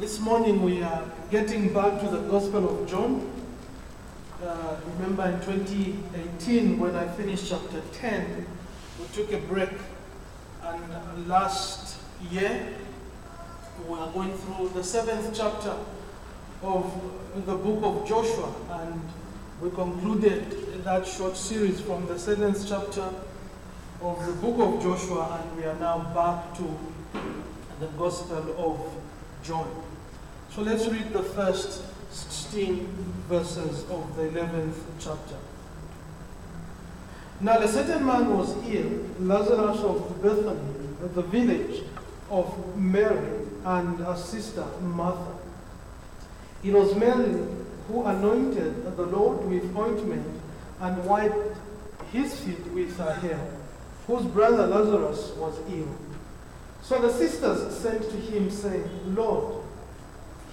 This morning we are getting back to the Gospel of John. Uh, remember in 2018 when I finished chapter 10, we took a break, and last year we are going through the seventh chapter of the book of Joshua, and we concluded that short series from the seventh chapter of the book of Joshua, and we are now back to the Gospel of John. So let's read the first 16 verses of the 11th chapter. Now a certain man was ill, Lazarus of Bethany, the village of Mary and her sister Martha. It was Mary who anointed the Lord with ointment and wiped his feet with her hair, whose brother Lazarus was ill. So the sisters sent to him, saying, Lord,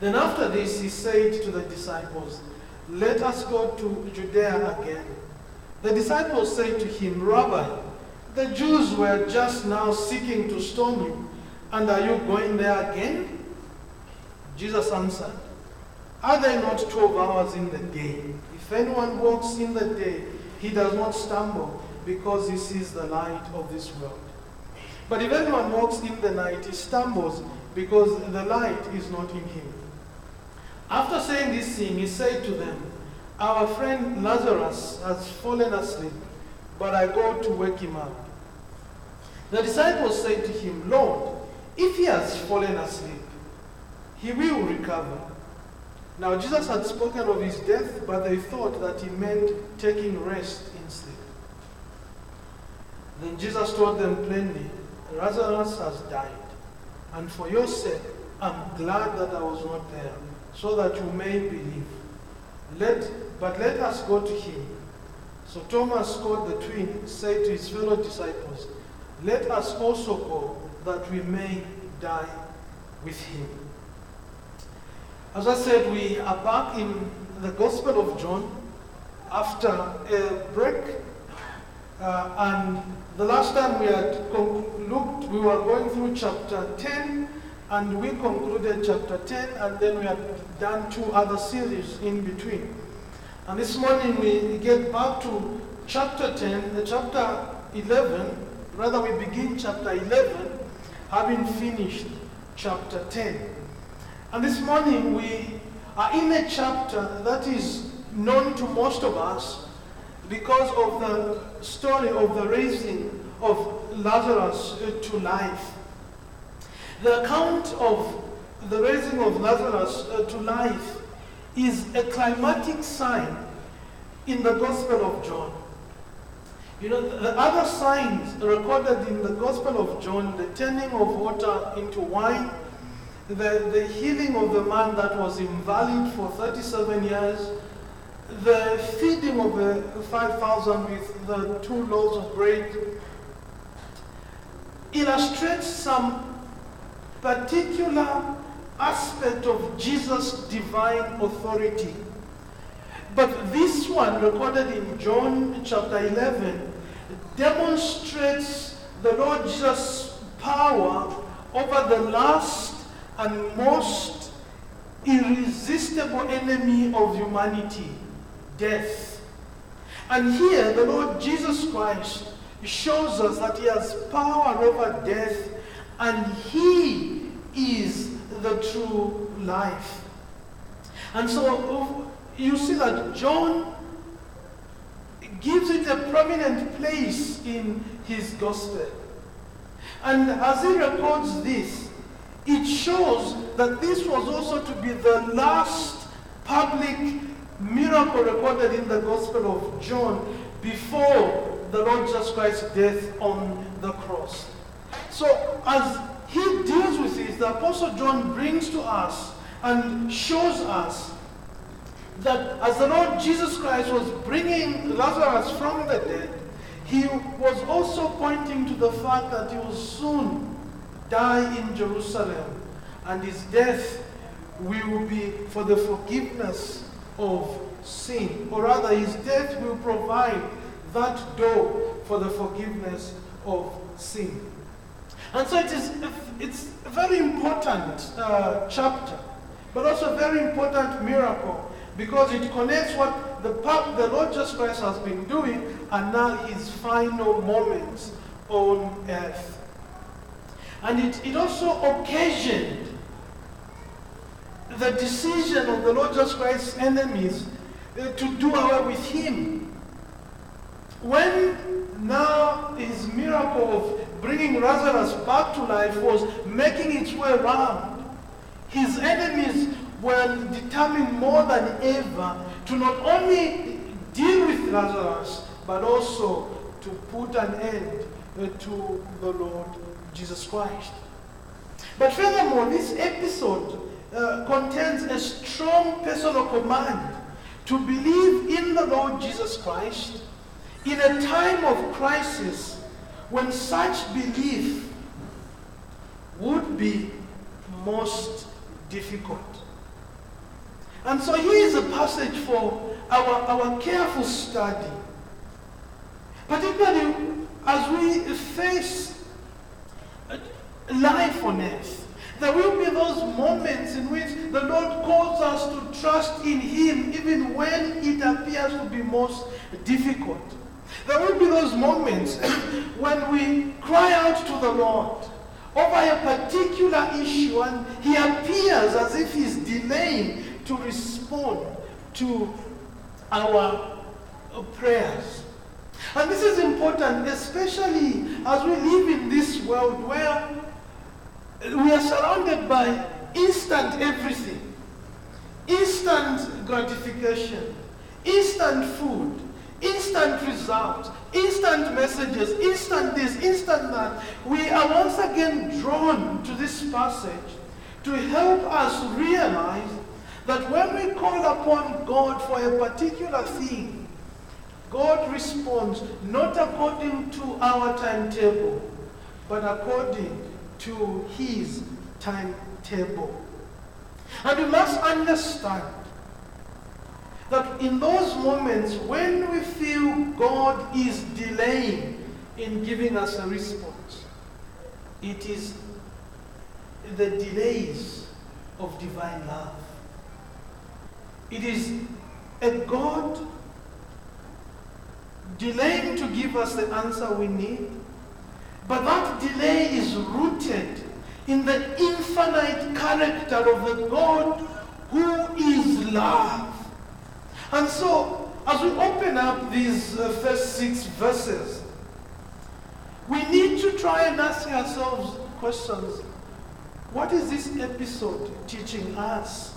Then after this, he said to the disciples, Let us go to Judea again. The disciples said to him, Rabbi, the Jews were just now seeking to stone you, and are you going there again? Jesus answered, Are there not 12 hours in the day? If anyone walks in the day, he does not stumble because he sees the light of this world. But if anyone walks in the night, he stumbles because the light is not in him. After saying this thing, he said to them, Our friend Lazarus has fallen asleep, but I go to wake him up. The disciples said to him, Lord, if he has fallen asleep, he will recover. Now Jesus had spoken of his death, but they thought that he meant taking rest in sleep. Then Jesus told them plainly, Lazarus has died, and for your sake, I'm glad that I was not there so that you may believe. Let, but let us go to him. So Thomas called the twin, said to his fellow disciples, Let us also go, that we may die with him. As I said, we are back in the Gospel of John after a break. Uh, and the last time we had looked, we were going through chapter 10 and we concluded chapter 10, and then we had done two other series in between. And this morning we get back to chapter 10, the chapter 11, rather we begin chapter 11, having finished chapter 10. And this morning we are in a chapter that is known to most of us because of the story of the raising of Lazarus uh, to life. The account of the raising of Lazarus uh, to life is a climatic sign in the Gospel of John. You know, the other signs recorded in the Gospel of John, the turning of water into wine, the, the healing of the man that was invalid for 37 years, the feeding of the 5,000 with the two loaves of bread, illustrates some particular aspect of Jesus' divine authority. But this one, recorded in John chapter 11, demonstrates the Lord Jesus' power over the last and most irresistible enemy of humanity, death. And here, the Lord Jesus Christ shows us that he has power over death and He is the true life. And so you see that John gives it a prominent place in his gospel. And as he records this, it shows that this was also to be the last public miracle recorded in the Gospel of John before the Lord Jesus Christ's death on the cross. So as he deals with this, the Apostle John brings to us and shows us that as the Lord Jesus Christ was bringing Lazarus from the dead, he was also pointing to the fact that he will soon die in Jerusalem and his death will be for the forgiveness of sin. Or rather, his death will provide that door for the forgiveness of sin. And so it is it's a very important uh, chapter, but also a very important miracle because it connects what the, the Lord Jesus Christ has been doing and now his final moments on earth. And it, it also occasioned the decision of the Lord Jesus Christ's enemies uh, to do away with him. When now his miracle of bringing Lazarus back to life was making its way around, his enemies were determined more than ever to not only deal with Lazarus, but also to put an end to the Lord Jesus Christ. But furthermore, this episode uh, contains a strong personal command to believe in the Lord Jesus Christ in a time of crisis when such belief would be most difficult. And so here is a passage for our, our careful study. Particularly as we face life on earth. There will be those moments in which the Lord calls us to trust in Him even when it appears to be most difficult. There will be those moments when we cry out to the Lord over a particular issue and He appears as if He's delaying to respond to our prayers. And this is important, especially as we live in this world where we are surrounded by instant everything, instant gratification, instant food, instant results, instant messages, instant this, instant that. We are once again drawn to this passage to help us realize that when we call upon God for a particular thing, God responds not according to our timetable, but according to his timetable. And we must understand that in those moments when we feel God is delaying in giving us a response, it is the delays of divine love. It is a God delaying to give us the answer we need but that delay is rooted in the infinite character of the God who is love. And so, as we open up these uh, first six verses, we need to try and ask ourselves questions. What is this episode teaching us?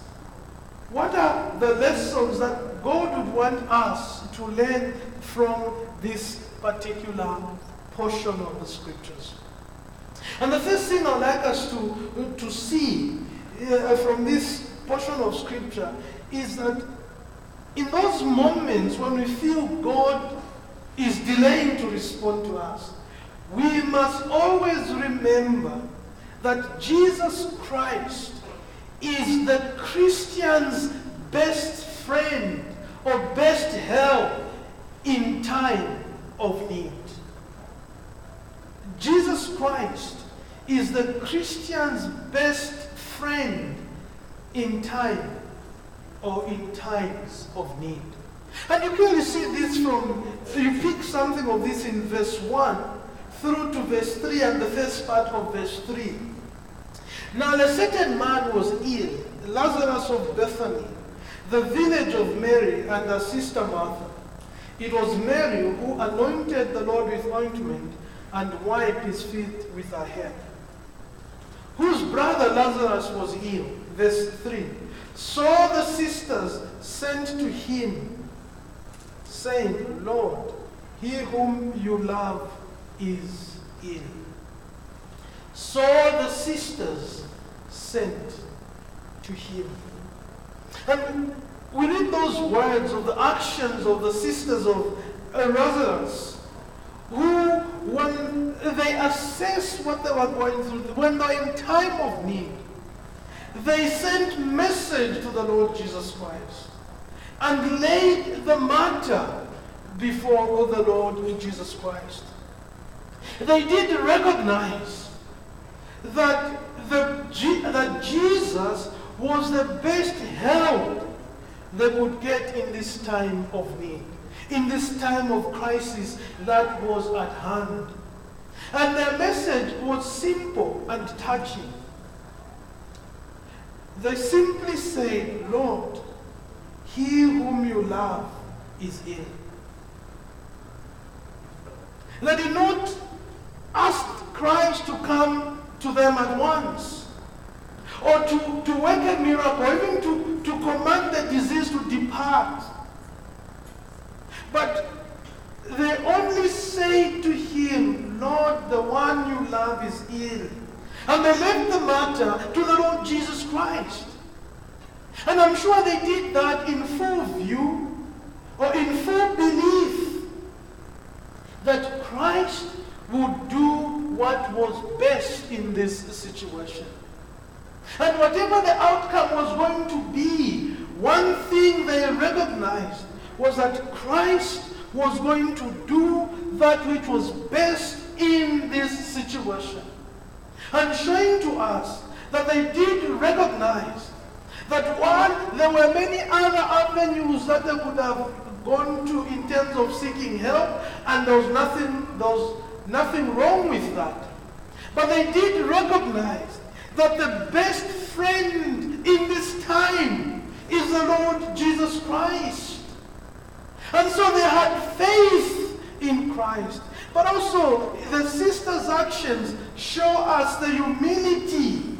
What are the lessons that God would want us to learn from this particular portion of the scriptures. And the first thing I'd like us to, to see uh, from this portion of scripture is that in those moments when we feel God is delaying to respond to us, we must always remember that Jesus Christ is the Christian's best friend or best help in time of need. Jesus Christ is the Christian's best friend in time or in times of need. And you clearly see this from, you pick something of this in verse 1 through to verse 3 and the first part of verse 3. Now a certain man was ill, Lazarus of Bethany, the village of Mary and her sister Martha. It was Mary who anointed the Lord with ointment and wiped his feet with her hair. Whose brother Lazarus was ill. Verse 3. So the sisters sent to him, saying, Lord, he whom you love is ill. So the sisters sent to him. And we read those words of the actions of the sisters of Lazarus, who, when they assessed what they were going through, when they're in time of need, they sent message to the Lord Jesus Christ and laid the matter before the Lord Jesus Christ. They did recognize that, the, that Jesus was the best help they would get in this time of need, in this time of crisis that was at hand. And their message was simple and touching. They simply say, Lord, he whom you love is ill. They did not ask Christ to come to them at once or to, to work a miracle, even to, to command the disease to depart. But they only say to him, Lord, the one you love is ill. And they left the matter to the Lord Jesus Christ. And I'm sure they did that in full view or in full belief that Christ would do what was best in this situation. And whatever the outcome was going to be, one thing they recognized was that Christ was going to do that which was best in this situation. And showing to us that they did recognize that one, there were many other avenues that they could have gone to in terms of seeking help, and there was nothing, there was nothing wrong with that. But they did recognize that the best friend in this time is the Lord Jesus Christ. And so they had faith in Christ. But also, the sisters' actions show us the humility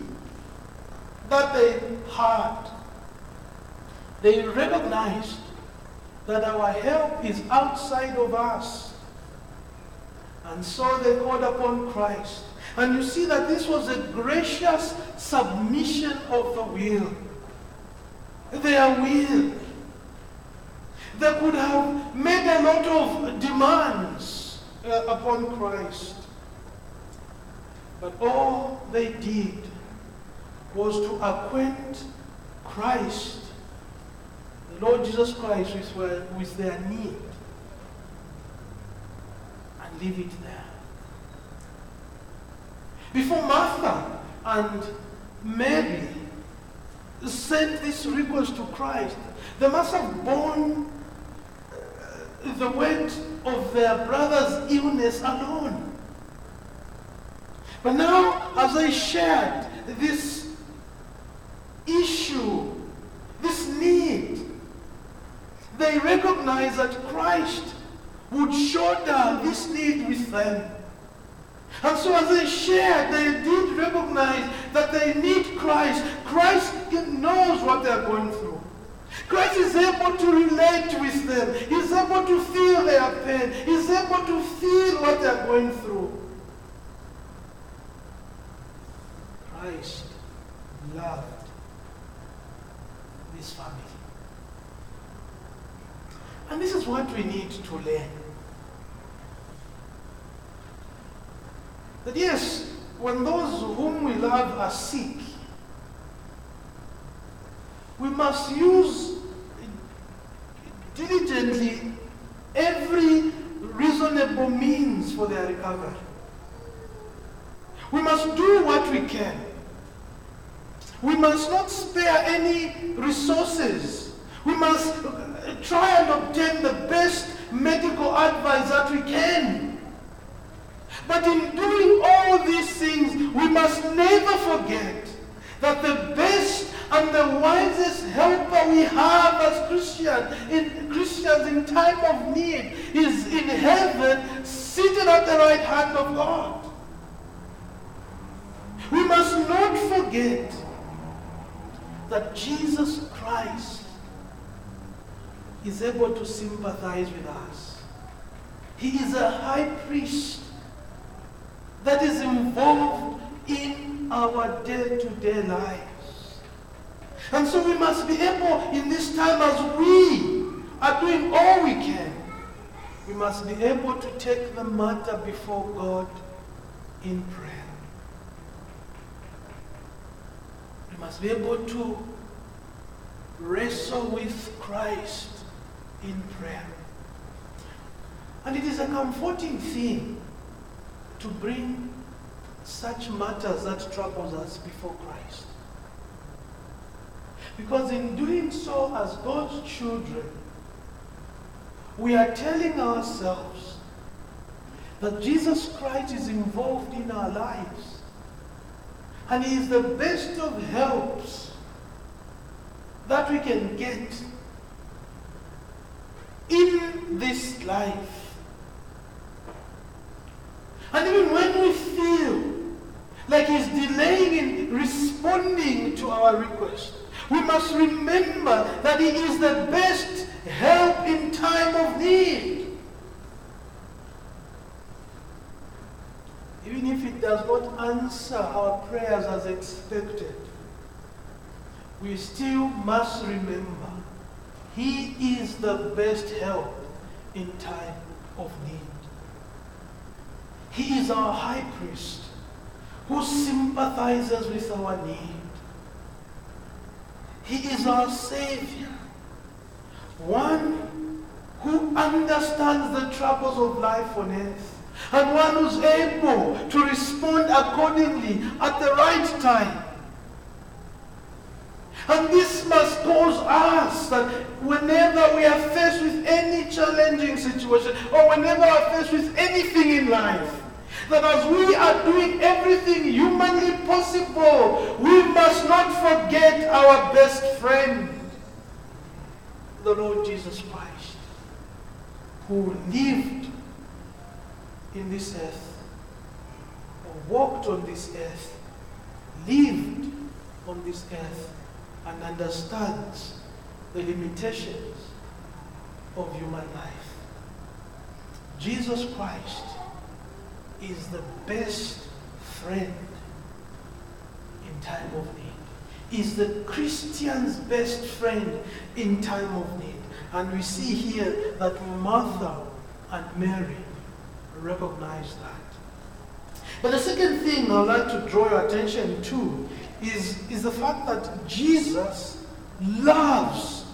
that they had. They recognized that our help is outside of us. And so they called upon Christ. And you see that this was a gracious submission of the will. Their will. They could have made a lot of demands uh, upon Christ. But all they did was to acquaint Christ, the Lord Jesus Christ, with, with their need and leave it there. Before Martha and Mary sent this request to Christ, they must have borne the weight of their brother's illness alone. But now, as they shared this issue, this need, they recognize that Christ would shoulder this need with them. And so as they shared, they did recognize that they need. Christ knows what they're going through. Christ is able to relate with them. He's able to feel their pain. He's able to feel what they're going through. Christ loved this family. And this is what we need to learn. That yes, when those whom we love are sick, we must use diligently every reasonable means for their recovery. We must do what we can. We must not spare any resources. We must uh, try and obtain the best medical advice that we can. But in doing all these things, we must never forget that the best and the wisest helper we have as Christians in Christians in time of need is in heaven, seated at the right hand of God. We must not forget that Jesus Christ is able to sympathize with us. He is a high priest that is involved in our day to day lives. And so we must be able in this time as we are doing all we can, we must be able to take the matter before God in prayer. We must be able to wrestle with Christ in prayer. And it is a comforting thing to bring such matters that troubles us before Christ. Because in doing so as God's children, we are telling ourselves that Jesus Christ is involved in our lives. And He is the best of helps that we can get in this life. And even when we feel like He's delaying in responding to our request, we must remember that He is the best help in time of need. Even if it does not answer our prayers as expected, we still must remember He is the best help in time of need. He is our high priest who sympathizes with our need. He is our Savior, one who understands the troubles of life on earth, and one who's able to respond accordingly at the right time. And this must cause us that whenever we are faced with any challenging situation or whenever we are faced with anything in life, that as we are doing everything humanly possible, we must not forget our best friend, the Lord Jesus Christ, who lived in this earth, walked on this earth, lived on this earth, and understands the limitations of human life. Jesus Christ is the best friend in time of need, is the Christian's best friend in time of need. And we see here that Martha and Mary recognize that. But the second thing I'd like to draw your attention to is, is the fact that Jesus loves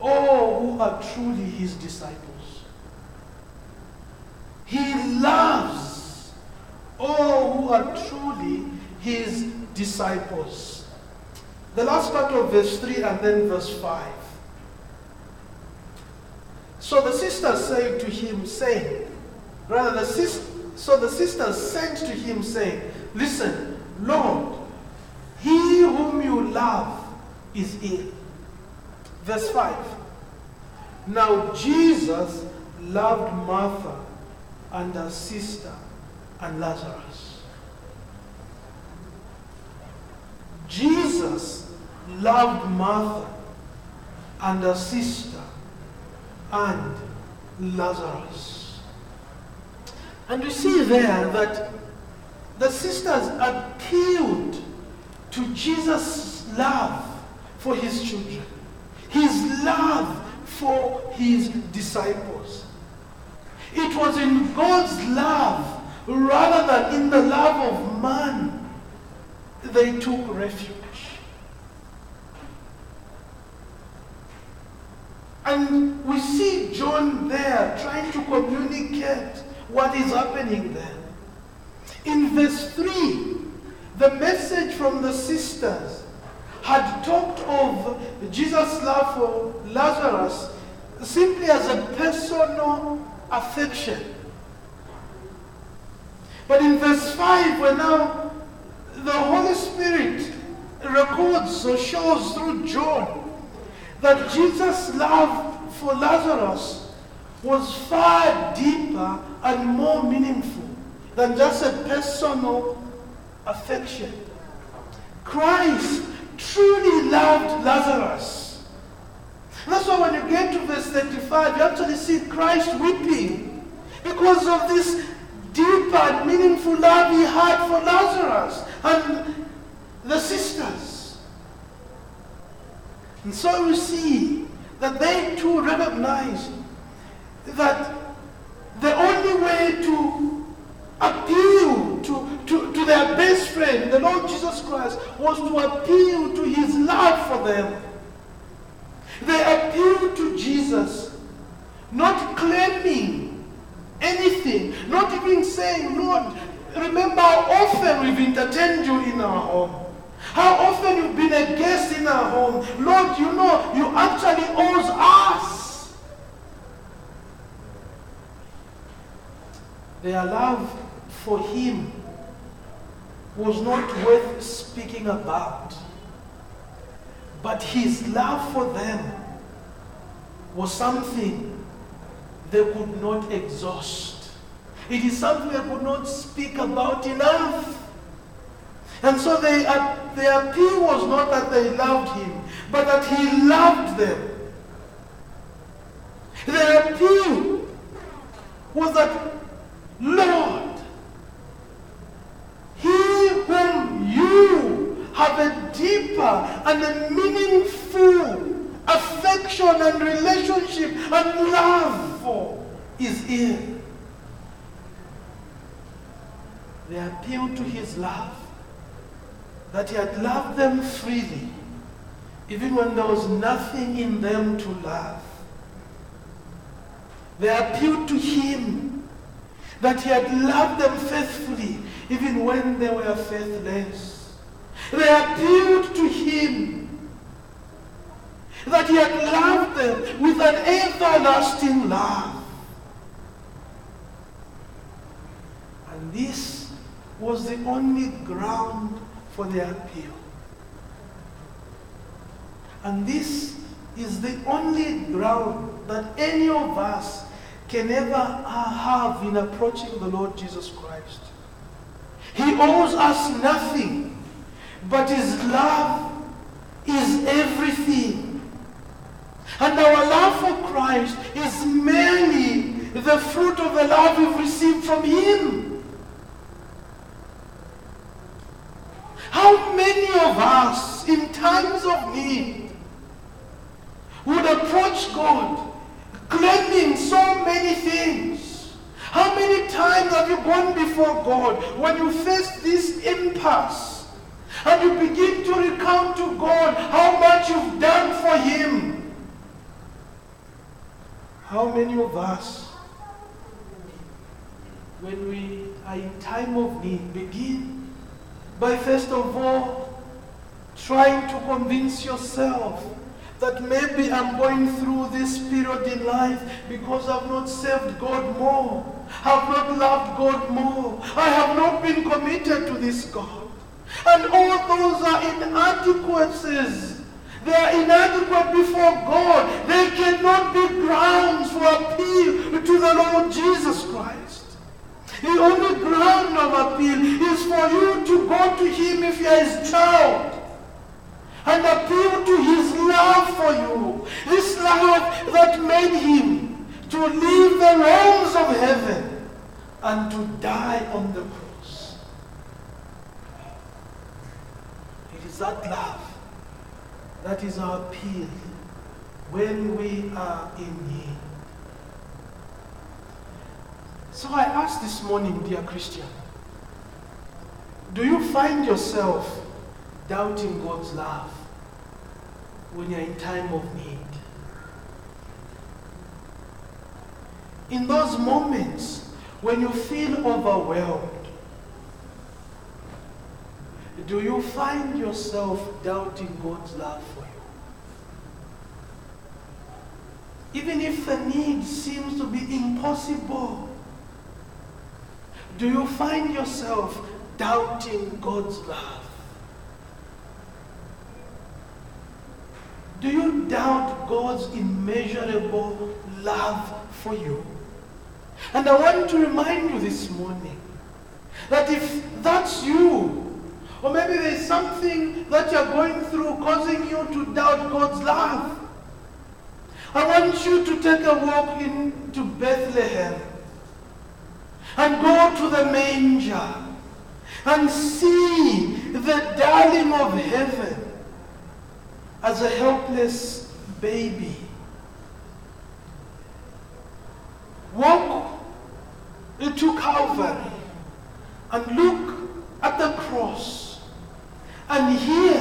all who are truly his disciples. He loves all who are truly his disciples. The last part of verse 3 and then verse 5. So the sisters say to him, saying, rather the sis- so the sisters sent to him, saying, Listen, Lord, he whom you love is ill. Verse 5. Now Jesus loved Martha and her sister and Lazarus. Jesus loved Martha and her sister and Lazarus. And we see there that the sisters appealed to Jesus' love for his children, his love for his disciples. It was in God's love rather than in the love of man they took refuge. And we see John there trying to communicate what is happening there. In verse 3, the message from the sisters had talked of Jesus' love for Lazarus simply as a personal affection. But in verse 5, where now the Holy Spirit records or shows through John that Jesus' love for Lazarus was far deeper and more meaningful than just a personal affection. Christ truly loved Lazarus. That's why when you get to verse 35, you actually see Christ weeping because of this deeper and meaningful love he had for Lazarus and the sisters. And so you see that they too recognize that the only way to appeal to, to, to their best friend, the Lord Jesus Christ, was to appeal to his love for them. They appealed to Jesus, not claiming anything, not even saying, Lord, remember how often we've entertained you in our home. How often you've been a guest in our home. Lord, you know, you actually owes us. Their love for him was not worth speaking about. But his love for them was something they could not exhaust. It is something they could not speak about enough. And so they, uh, their appeal was not that they loved him, but that he loved them. Their appeal was that, Lord, he whom you have a deeper and a meaningful affection and relationship and love for is here. They appeal to his love that he had loved them freely, even when there was nothing in them to love. They appealed to him that he had loved them faithfully, even when they were faithless. They appealed to him that he had loved them with an everlasting love. And this was the only ground for their appeal. And this is the only ground that any of us can ever have in approaching the Lord Jesus Christ. He owes us nothing, but His love is everything. And our love for Christ is merely the fruit of the love we've received from Him. How many of us in times of need would approach God claiming so many things? How many times have you gone before God when you face this impasse and you begin to recount to God how much you've done for Him? How many of us, when we are in time of need, begin by first of all trying to convince yourself that maybe I'm going through this period in life because I've not served God more. I've not loved God more. I have not been committed to this God. And all those are inadequacies. They are inadequate before God. They cannot be grounds for appeal to the Lord Jesus Christ. The only ground of appeal is for you to go to him if you are his child and appeal to his love for you. This love that made him to leave the realms of heaven and to die on the cross. It is that love that is our appeal when we are in need. So I ask this morning, dear Christian, do you find yourself doubting God's love when you're in time of need? In those moments when you feel overwhelmed, do you find yourself doubting God's love for you? Even if the need seems to be impossible, do you find yourself doubting God's love? Do you doubt God's immeasurable love for you? And I want to remind you this morning that if that's you, or maybe there's something that you're going through causing you to doubt God's love, I want you to take a walk into Bethlehem and go to the manger and see the darling of heaven as a helpless baby. Walk into Calvary and look at the cross and hear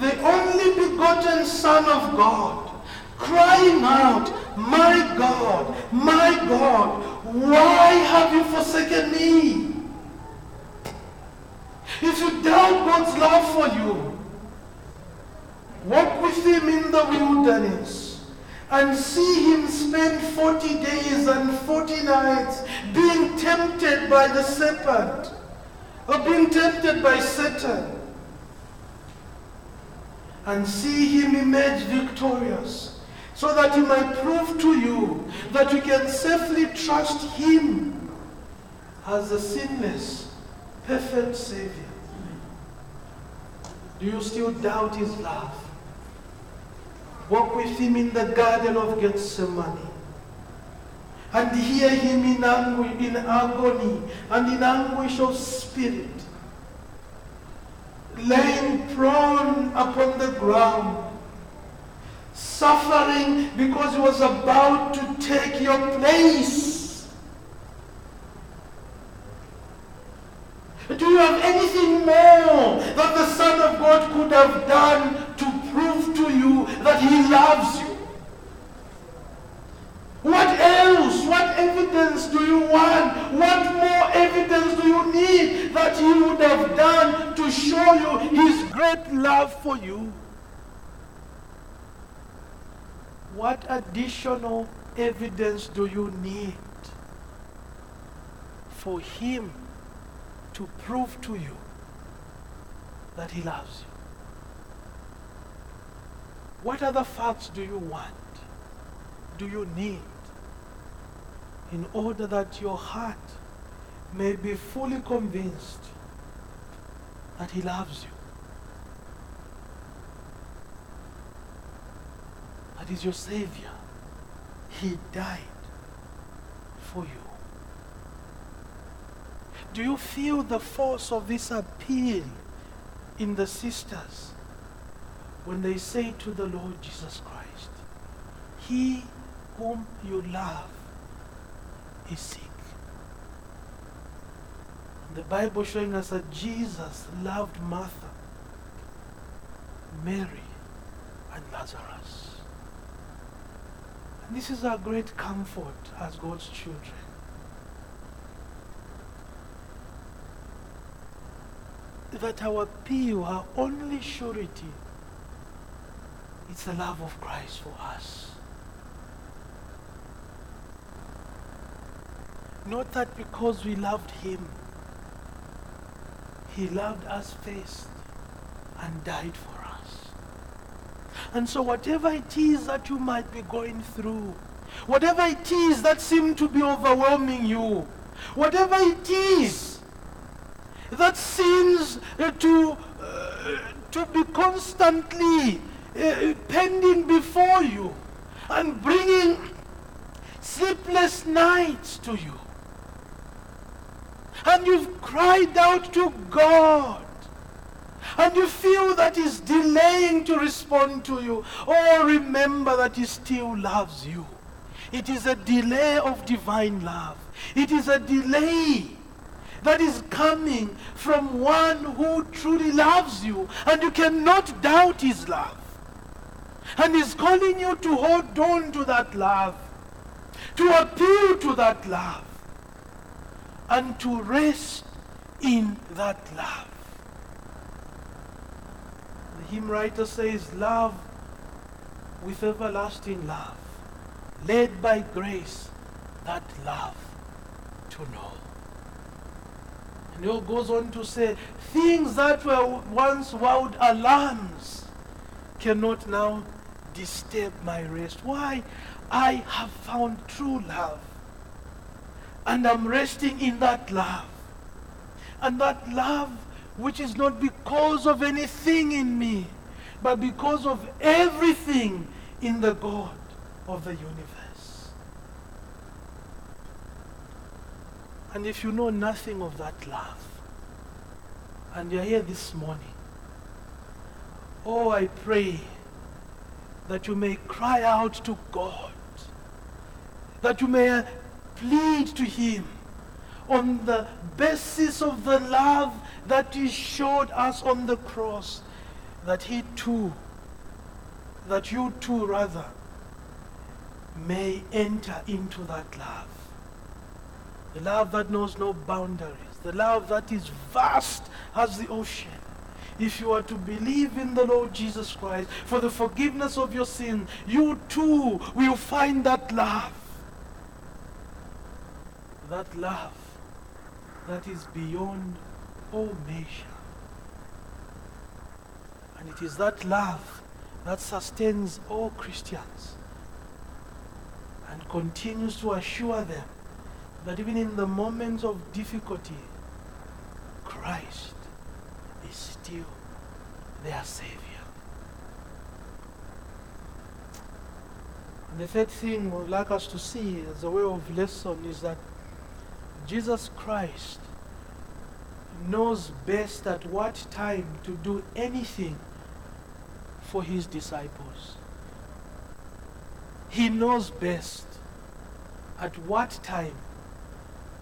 the only begotten Son of God crying out, My God, my God, why have you forsaken me? If you doubt God's love for you, walk with Him in the wilderness and see Him spend 40 days and 40 nights being tempted by the serpent or being tempted by Satan and see Him emerge victorious so that He might prove to you that you can safely trust Him as a sinless, perfect Savior. Do you still doubt His love? Walk with Him in the Garden of Gethsemane and hear Him in, angu- in agony and in anguish of spirit, laying prone upon the ground, suffering because He was about to take your place. Do you have anything more that the Son of God could have done to prove to you that He loves you? What else? What evidence do you want? What more evidence do you need that He would have done to show you His great love for you? What additional evidence do you need for Him to prove to you that He loves you? What other facts do you want? Do you need in order that your heart may be fully convinced that He loves you? That is your Savior. He died for you. Do you feel the force of this appeal in the sisters when they say to the Lord Jesus Christ, He whom you love is sick? The Bible showing us that Jesus loved Martha, Mary, and Lazarus. And this is our great comfort as God's children. That our appeal, our only surety, is the love of Christ for us. Not that because we loved Him, He loved us first and died for us. And so, whatever it is that you might be going through, whatever it is that seems to be overwhelming you, whatever it is that seems uh, to, uh, to be constantly uh, pending before you and bringing sleepless nights to you. And you've cried out to God. And you feel that He's delaying to respond to you. Oh, remember that He still loves you. It is a delay of divine love. It is a delay that is coming from one who truly loves you. And you cannot doubt His love. And He's calling you to hold on to that love, to appeal to that love, and to rest in that love. The hymn writer says, Love with everlasting love, led by grace, that love to know. And he goes on to say, things that were once wild alarms cannot now disturb my rest. Why? I have found true love. And I'm resting in that love. And that love, which is not because of anything in me, but because of everything in the God of the universe. And if you know nothing of that love, and you're here this morning, oh, I pray that you may cry out to God, that you may plead to Him on the basis of the love that He showed us on the cross, that He too, that you too rather, may enter into that love. The love that knows no boundaries, the love that is vast as the ocean. If you are to believe in the Lord Jesus Christ for the forgiveness of your sin, you too will find that love. That love that is beyond all measure. And it is that love that sustains all Christians and continues to assure them that even in the moments of difficulty, Christ is still their Savior. And the third thing we'd like us to see as a way of lesson is that Jesus Christ knows best at what time to do anything for his disciples. He knows best at what time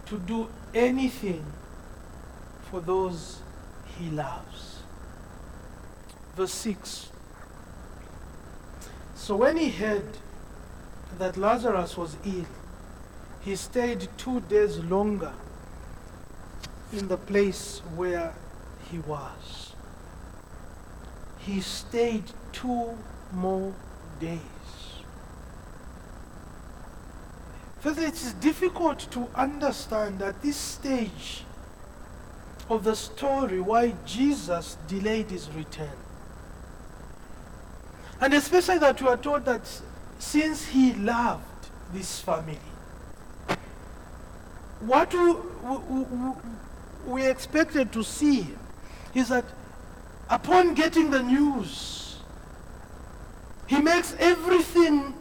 to do anything for those he loves. Verse 6. So when he heard that Lazarus was ill, he stayed two days longer in the place where he was. He stayed two more days. First, it's difficult to understand at this stage of the story why Jesus delayed his return. And especially that we are told that since he loved this family, what we, expected to see is that upon getting the news, he makes everything,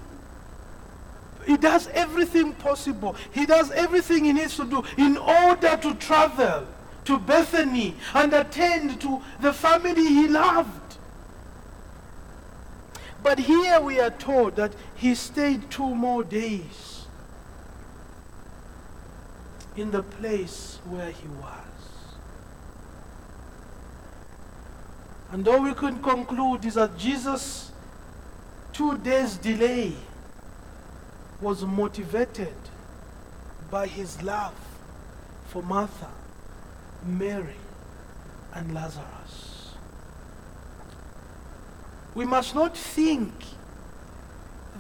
he does everything possible. He does everything he needs to do in order to travel to Bethany and attend to the family he loved. But here we are told that he stayed two more days in the place where he was. And all we can conclude is that Jesus' two days delay was motivated by his love for Martha, Mary, and Lazarus. We must not think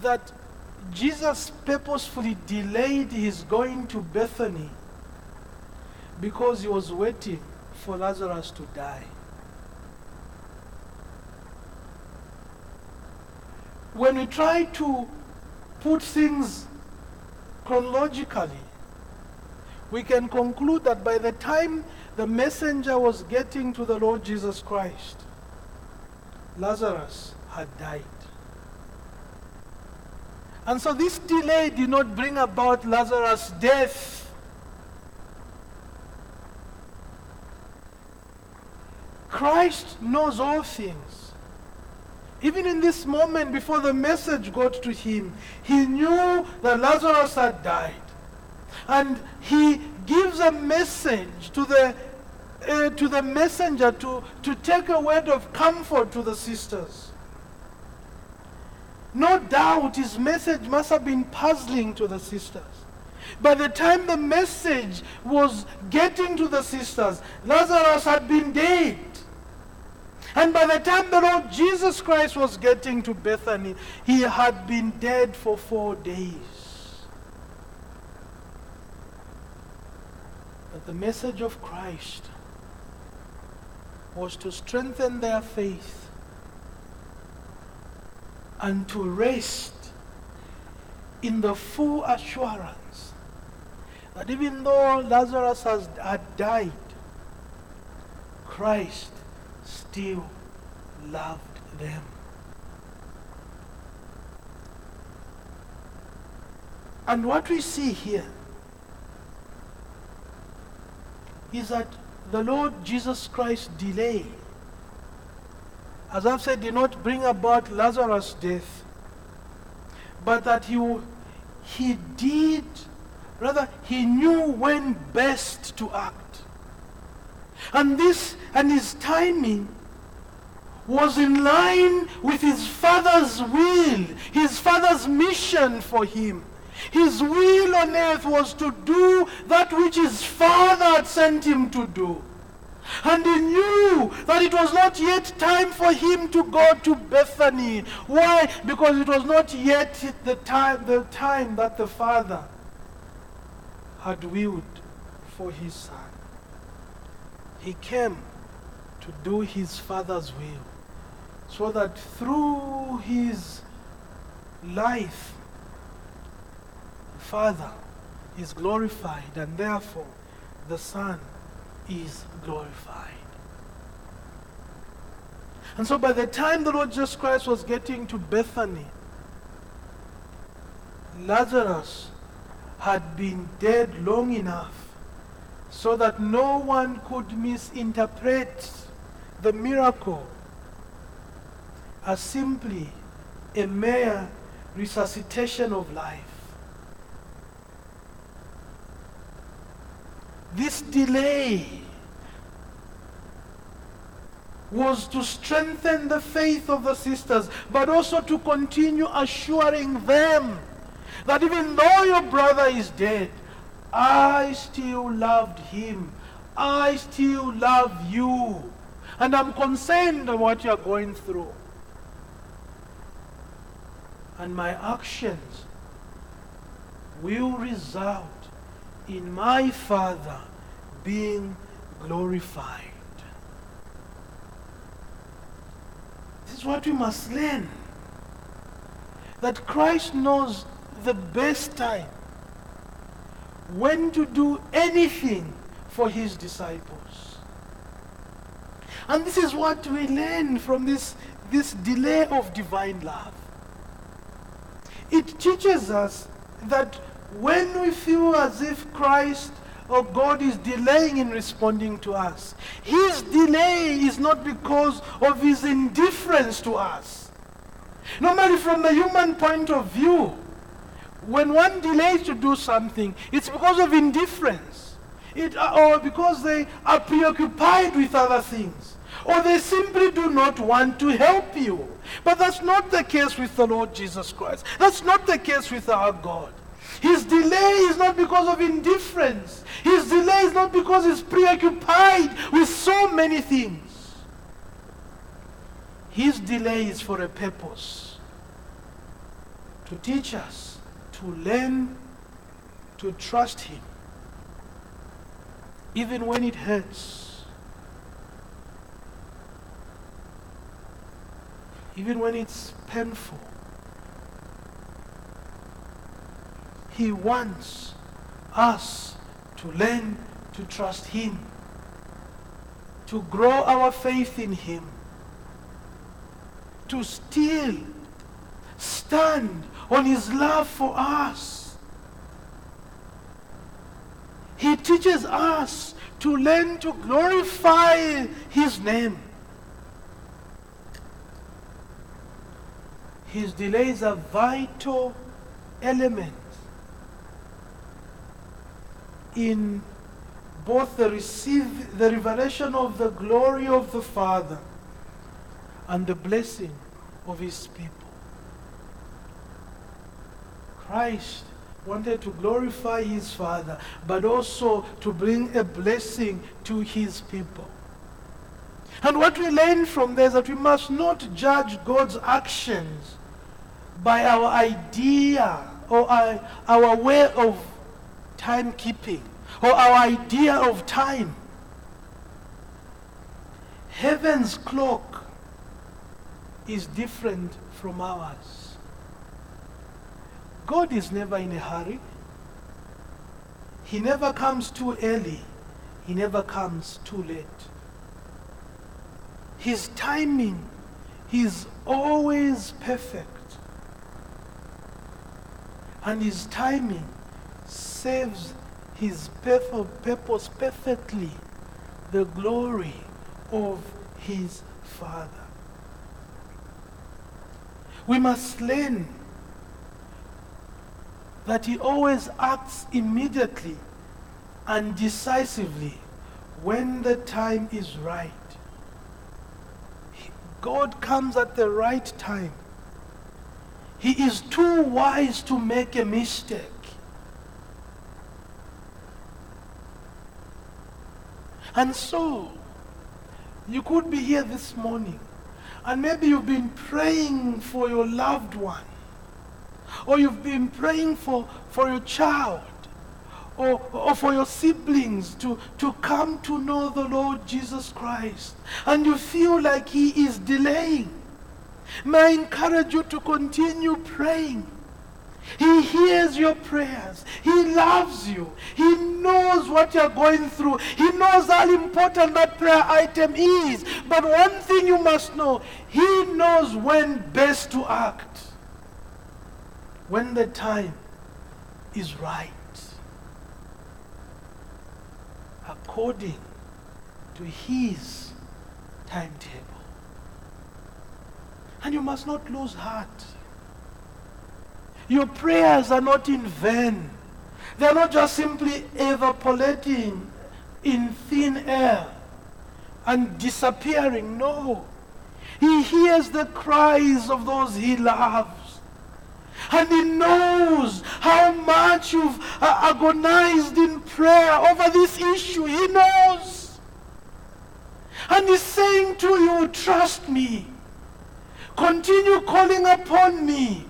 that Jesus purposefully delayed his going to Bethany because he was waiting for Lazarus to die. when we try to put things chronologically, we can conclude that by the time the messenger was getting to the Lord Jesus Christ, Lazarus had died. And so this delay did not bring about Lazarus' death. Christ knows all things. Even in this moment before the message got to him, he knew that Lazarus had died. And he gives a message to the, uh, to the messenger to, to take a word of comfort to the sisters. No doubt his message must have been puzzling to the sisters. By the time the message was getting to the sisters, Lazarus had been dead. And by the time the Lord Jesus Christ was getting to Bethany, he had been dead for four days. But the message of Christ was to strengthen their faith and to rest in the full assurance that even though Lazarus has, had died, Christ still loved them. And what we see here is that the Lord Jesus Christ delay, as I've said, did not bring about Lazarus' death, but that he, he did, rather, he knew when best to act. And this, and his timing was in line with his father's will, his father's mission for him. His will on earth was to do that which his father had sent him to do. And he knew that it was not yet time for him to go to Bethany. Why? Because it was not yet the time, the time that the father had willed for his son. He came to do his father's will so that through his life, the Father is glorified and therefore the Son is glorified. And so by the time the Lord Jesus Christ was getting to Bethany, Lazarus had been dead long enough so that no one could misinterpret the miracle as simply a mere resuscitation of life. This delay was to strengthen the faith of the sisters, but also to continue assuring them that even though your brother is dead, I still loved him. I still love you. And I'm concerned of what you're going through and my actions will result in my Father being glorified. This is what we must learn. That Christ knows the best time when to do anything for his disciples. And this is what we learn from this, this delay of divine love. It teaches us that when we feel as if Christ or God is delaying in responding to us, his delay is not because of his indifference to us. Normally, from the human point of view, when one delays to do something, it's because of indifference. It, uh, or because they are preoccupied with other things. Or they simply do not want to help you. But that's not the case with the Lord Jesus Christ. That's not the case with our God. His delay is not because of indifference. His delay is not because he's preoccupied with so many things. His delay is for a purpose to teach us to learn to trust Him, even when it hurts even when it's painful. He wants us to learn to trust Him, to grow our faith in Him, to still stand on His love for us. He teaches us to learn to glorify His name. his delay is a vital element in both the receive the revelation of the glory of the Father and the blessing of his people. Christ wanted to glorify his Father, but also to bring a blessing to his people. And what we learn from this is that we must not judge God's actions by our idea or our, way of timekeeping or our idea of time. Heaven's clock is different from ours. God is never in a hurry. He never comes too early. He never comes too late. His timing is always perfect and his timing serves his purpose perfectly, the glory of his Father. We must learn that He always acts immediately and decisively when the time is right. God comes at the right time. He is too wise to make a mistake. And so, you could be here this morning, and maybe you've been praying for your loved one, or you've been praying for, for your child, or, or for your siblings to, to come to know the Lord Jesus Christ, and you feel like He is delaying. May I encourage you to continue praying. He hears your prayers. He loves you. He knows what you're going through. He knows how important that prayer item is. But one thing you must know He knows when best to act. When the time is right. According to His timetable. And you must not lose heart. Your prayers are not in vain. They are not just simply evaporating in thin air and disappearing. No. He hears the cries of those he loves. And he knows how much you've uh, agonized in prayer over this issue. He knows. And he's saying to you, trust me. Continue calling upon me.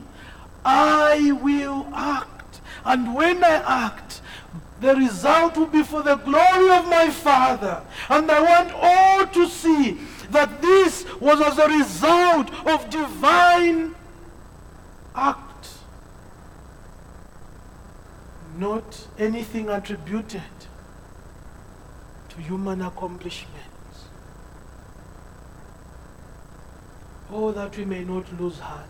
I will act. And when I act, the result will be for the glory of my Father. And I want all to see that this was as a result of divine act, not anything attributed to human accomplishments. Oh, that we may not lose heart.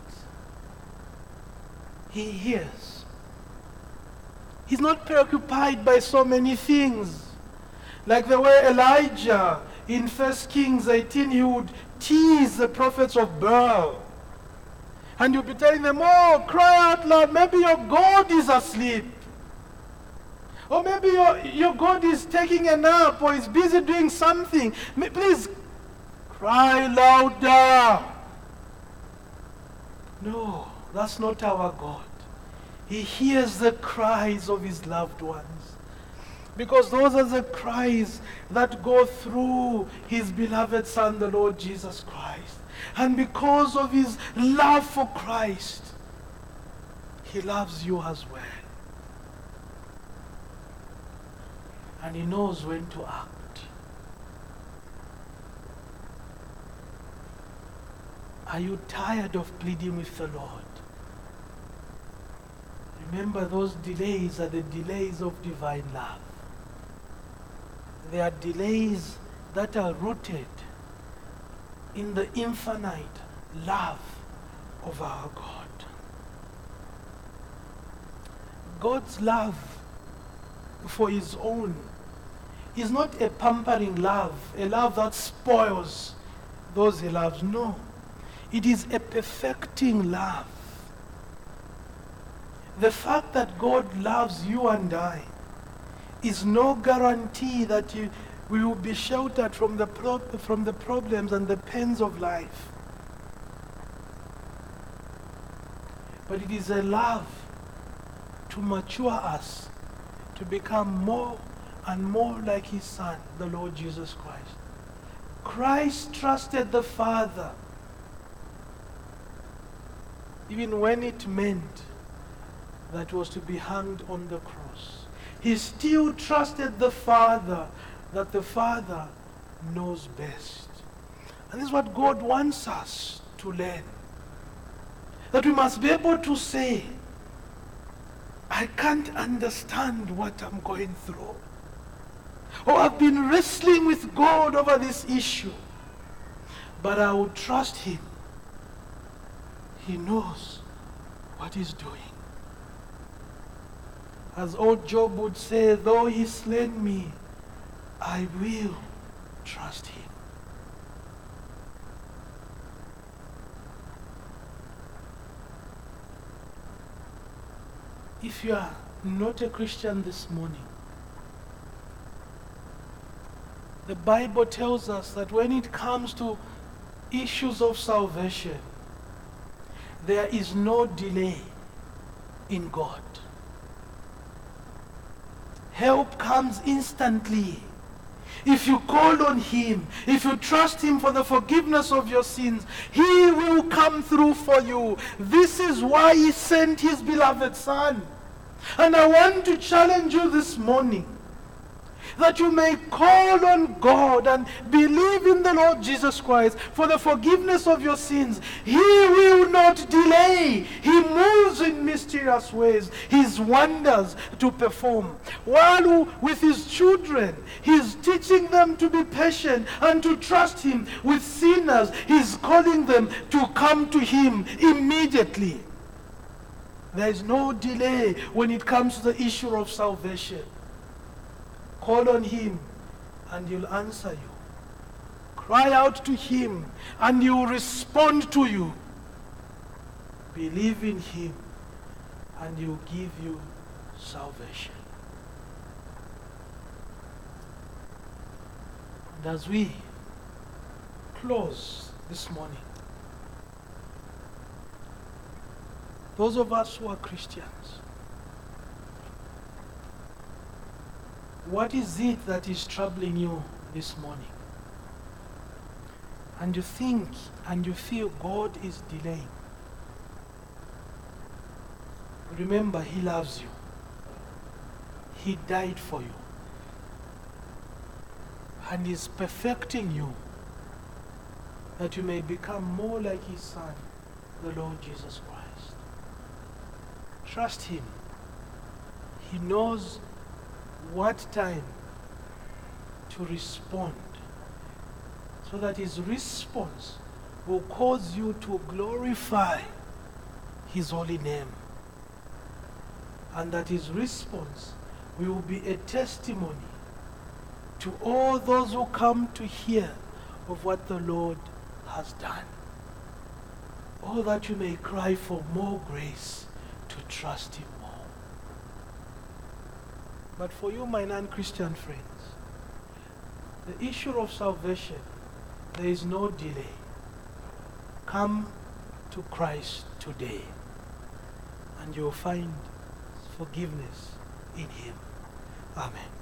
He hears. He's not preoccupied by so many things. Like the way Elijah in 1 Kings 18, he would tease the prophets of Baal. And you'll be telling them, oh, cry out loud, maybe your God is asleep. Or maybe your, your God is taking a nap or is busy doing something. Please cry louder. No. That's not our God. He hears the cries of his loved ones. Because those are the cries that go through his beloved Son, the Lord Jesus Christ. And because of his love for Christ, he loves you as well. And he knows when to act. Are you tired of pleading with the Lord? Remember, those delays are the delays of divine love. They are delays that are rooted in the infinite love of our God. God's love for his own is not a pampering love, a love that spoils those he loves. No. It is a perfecting love the fact that God loves you and I is no guarantee that you, we will be sheltered from the, from the problems and the pains of life. But it is a love to mature us, to become more and more like his Son, the Lord Jesus Christ. Christ trusted the Father even when it meant that was to be hanged on the cross. He still trusted the Father, that the Father knows best. And this is what God wants us to learn. That we must be able to say, I can't understand what I'm going through. Or I've been wrestling with God over this issue. But I will trust Him. He knows what He's doing. As old Job would say, though he slain me, I will trust him. if you are not a Christian this morning, the Bible tells us that when it comes to issues of salvation, there is no delay in God. Help comes instantly. If you call on Him, if you trust Him for the forgiveness of your sins, He will come through for you. This is why He sent His beloved Son. And I want to challenge you this morning that you may call on God and believe in the Lord Jesus Christ for the forgiveness of your sins. He will not delay. He moves in mysterious ways, His wonders to perform. While with His children, He's teaching them to be patient and to trust Him. With sinners, He's calling them to come to Him immediately. There is no delay when it comes to the issue of salvation. Call on him and he'll answer you. Cry out to him and he will respond to you. Believe in him and he will give you salvation. And as we close this morning, those of us who are Christians, What is it that is troubling you this morning? And you think and you feel God is delaying. Remember, He loves you. He died for you. And is perfecting you that you may become more like His Son, the Lord Jesus Christ. Trust Him. He knows what time to respond. So that his response will cause you to glorify his holy name. And that his response will be a testimony to all those who come to hear of what the Lord has done. Oh, that you may cry for more grace to trust him but for you, my non Christian friends, the issue of salvation, there is no delay. Come to Christ today, and you will find forgiveness in Him. Amen.